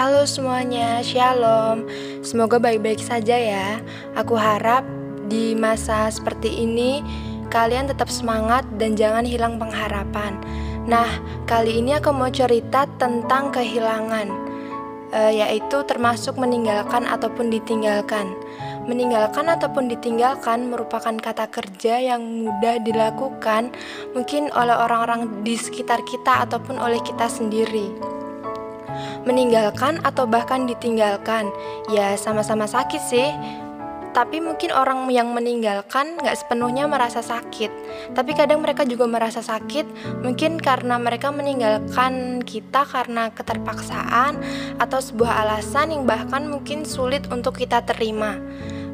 Halo semuanya, Shalom. Semoga baik-baik saja ya. Aku harap di masa seperti ini kalian tetap semangat dan jangan hilang pengharapan. Nah, kali ini aku mau cerita tentang kehilangan, e, yaitu termasuk meninggalkan ataupun ditinggalkan. Meninggalkan ataupun ditinggalkan merupakan kata kerja yang mudah dilakukan, mungkin oleh orang-orang di sekitar kita ataupun oleh kita sendiri meninggalkan atau bahkan ditinggalkan. Ya sama-sama sakit sih. Tapi mungkin orang yang meninggalkan nggak sepenuhnya merasa sakit. Tapi kadang mereka juga merasa sakit, mungkin karena mereka meninggalkan kita karena keterpaksaan atau sebuah alasan yang bahkan mungkin sulit untuk kita terima.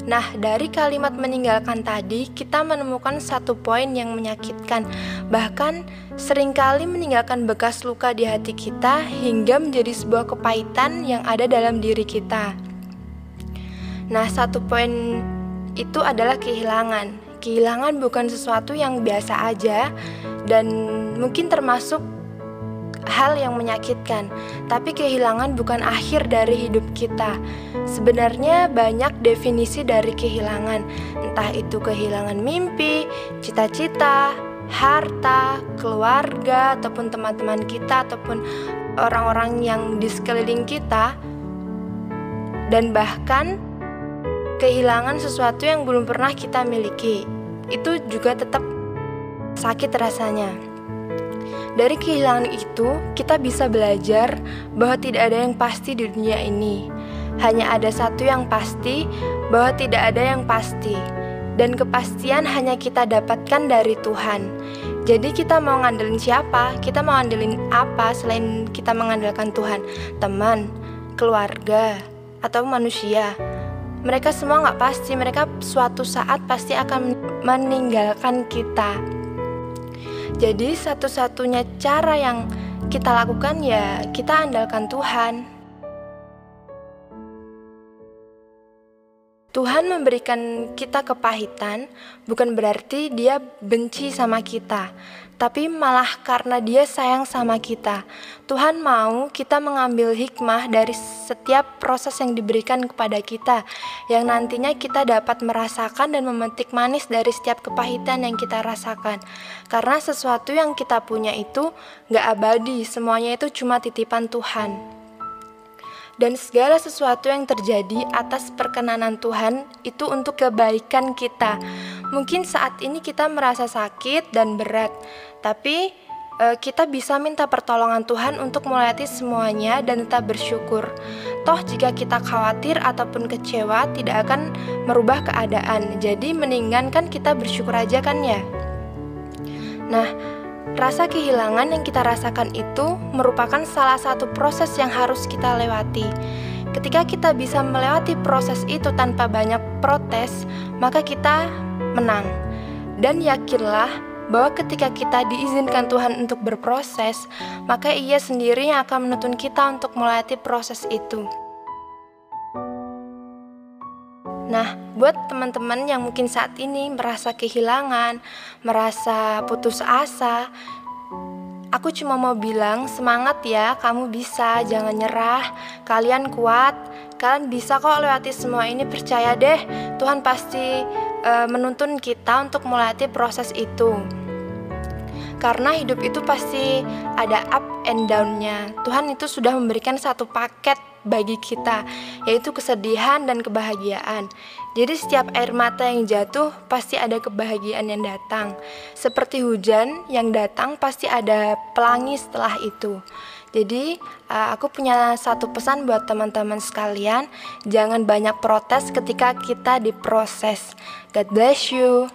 Nah, dari kalimat meninggalkan tadi, kita menemukan satu poin yang menyakitkan. Bahkan, sering kali meninggalkan bekas luka di hati kita hingga menjadi sebuah kepahitan yang ada dalam diri kita. Nah, satu poin itu adalah kehilangan. Kehilangan bukan sesuatu yang biasa aja, dan mungkin termasuk hal yang menyakitkan, tapi kehilangan bukan akhir dari hidup kita. Sebenarnya banyak definisi dari kehilangan, entah itu kehilangan mimpi, cita-cita, harta, keluarga, ataupun teman-teman kita, ataupun orang-orang yang di sekeliling kita, dan bahkan kehilangan sesuatu yang belum pernah kita miliki. Itu juga tetap sakit rasanya. Dari kehilangan itu, kita bisa belajar bahwa tidak ada yang pasti di dunia ini. Hanya ada satu yang pasti, bahwa tidak ada yang pasti. Dan kepastian hanya kita dapatkan dari Tuhan. Jadi kita mau ngandelin siapa? Kita mau ngandelin apa selain kita mengandalkan Tuhan? Teman, keluarga, atau manusia? Mereka semua nggak pasti. Mereka suatu saat pasti akan meninggalkan kita. Jadi satu-satunya cara yang kita lakukan ya kita andalkan Tuhan. Tuhan memberikan kita kepahitan bukan berarti Dia benci sama kita, tapi malah karena Dia sayang sama kita. Tuhan mau kita mengambil hikmah dari setiap proses yang diberikan kepada kita, yang nantinya kita dapat merasakan dan memetik manis dari setiap kepahitan yang kita rasakan. Karena sesuatu yang kita punya itu gak abadi, semuanya itu cuma titipan Tuhan dan segala sesuatu yang terjadi atas perkenanan Tuhan itu untuk kebaikan kita. Mungkin saat ini kita merasa sakit dan berat, tapi e, kita bisa minta pertolongan Tuhan untuk melewati semuanya dan tetap bersyukur. Toh jika kita khawatir ataupun kecewa tidak akan merubah keadaan. Jadi mendingan kan kita bersyukur aja kan ya. Nah, Rasa kehilangan yang kita rasakan itu merupakan salah satu proses yang harus kita lewati. Ketika kita bisa melewati proses itu tanpa banyak protes, maka kita menang. Dan yakinlah bahwa ketika kita diizinkan Tuhan untuk berproses, maka Ia sendiri yang akan menuntun kita untuk melewati proses itu. Nah, buat teman-teman yang mungkin saat ini merasa kehilangan, merasa putus asa, aku cuma mau bilang semangat ya, kamu bisa, jangan nyerah, kalian kuat, kalian bisa kok lewati semua ini, percaya deh, Tuhan pasti uh, menuntun kita untuk melewati proses itu. Karena hidup itu pasti ada up and down-nya. Tuhan itu sudah memberikan satu paket bagi kita, yaitu kesedihan dan kebahagiaan. Jadi, setiap air mata yang jatuh pasti ada kebahagiaan yang datang, seperti hujan yang datang, pasti ada pelangi setelah itu. Jadi, uh, aku punya satu pesan buat teman-teman sekalian: jangan banyak protes ketika kita diproses. God bless you.